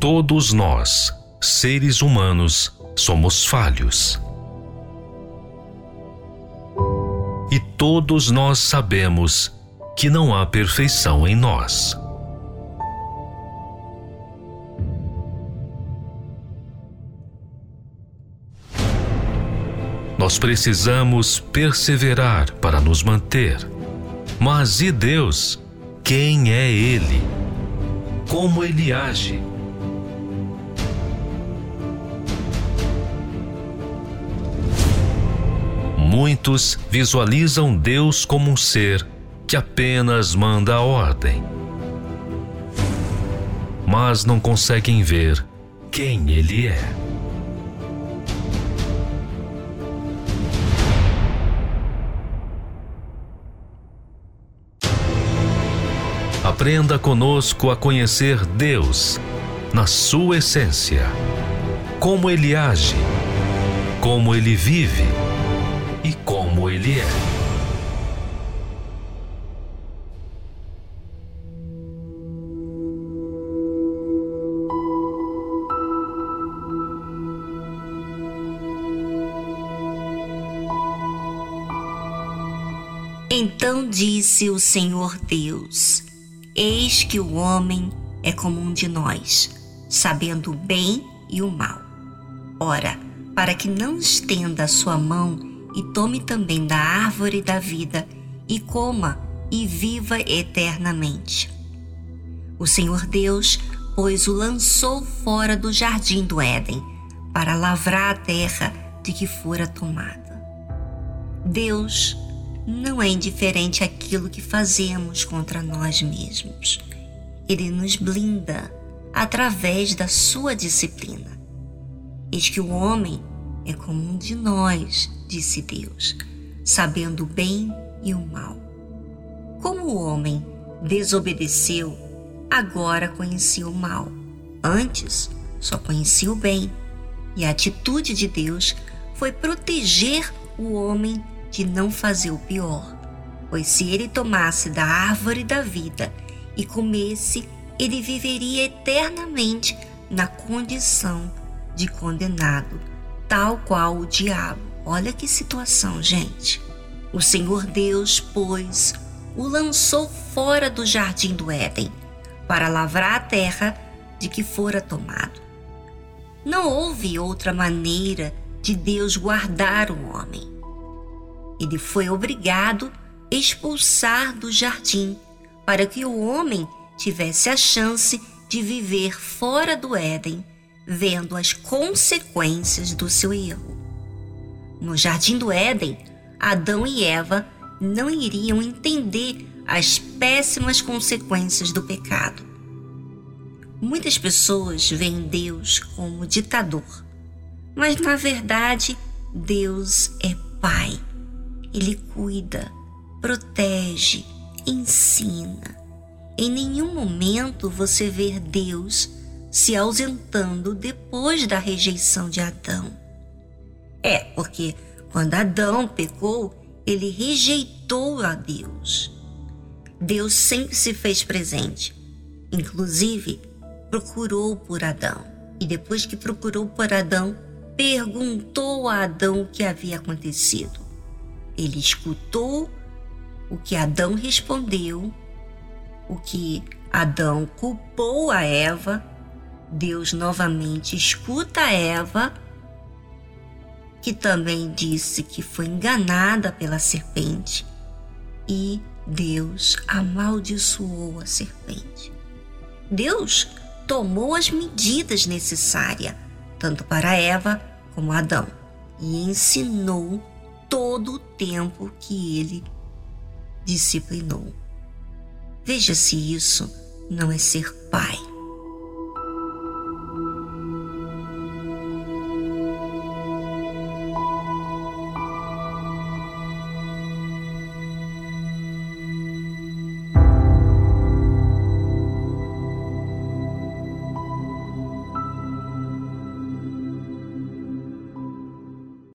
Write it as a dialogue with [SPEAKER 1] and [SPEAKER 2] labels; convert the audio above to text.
[SPEAKER 1] Todos nós, seres humanos, somos falhos. E todos nós sabemos que não há perfeição em nós. Nós precisamos perseverar para nos manter. Mas e Deus? Quem é Ele? Como Ele age? Muitos visualizam Deus como um ser que apenas manda a ordem, mas não conseguem ver quem Ele é. Aprenda conosco a conhecer Deus na sua essência, como Ele age, como Ele vive é.
[SPEAKER 2] Então disse o Senhor Deus: Eis que o homem é como um de nós, sabendo o bem e o mal. Ora, para que não estenda a sua mão e tome também da árvore da vida e coma e viva eternamente. O Senhor Deus, pois, o lançou fora do jardim do Éden para lavrar a terra de que fora tomada. Deus não é indiferente àquilo que fazemos contra nós mesmos. Ele nos blinda através da sua disciplina. Eis que o homem é como um de nós, disse Deus, sabendo o bem e o mal. Como o homem desobedeceu, agora conhecia o mal. Antes, só conhecia o bem. E a atitude de Deus foi proteger o homem de não fazer o pior. Pois se ele tomasse da árvore da vida e comesse, ele viveria eternamente na condição de condenado tal qual o diabo. Olha que situação, gente. O Senhor Deus, pois, o lançou fora do jardim do Éden para lavrar a terra de que fora tomado. Não houve outra maneira de Deus guardar o homem. Ele foi obrigado a expulsar do jardim para que o homem tivesse a chance de viver fora do Éden vendo as consequências do seu erro. No jardim do Éden, Adão e Eva não iriam entender as péssimas consequências do pecado. Muitas pessoas veem Deus como ditador, mas na verdade Deus é Pai. Ele cuida, protege, ensina. Em nenhum momento você vê Deus se ausentando depois da rejeição de Adão. É, porque quando Adão pecou, ele rejeitou a Deus. Deus sempre se fez presente, inclusive procurou por Adão. E depois que procurou por Adão, perguntou a Adão o que havia acontecido. Ele escutou o que Adão respondeu, o que Adão culpou a Eva Deus novamente escuta Eva, que também disse que foi enganada pela serpente, e Deus amaldiçoou a serpente. Deus tomou as medidas necessárias, tanto para Eva como Adão, e ensinou todo o tempo que ele disciplinou. Veja se isso não é ser pai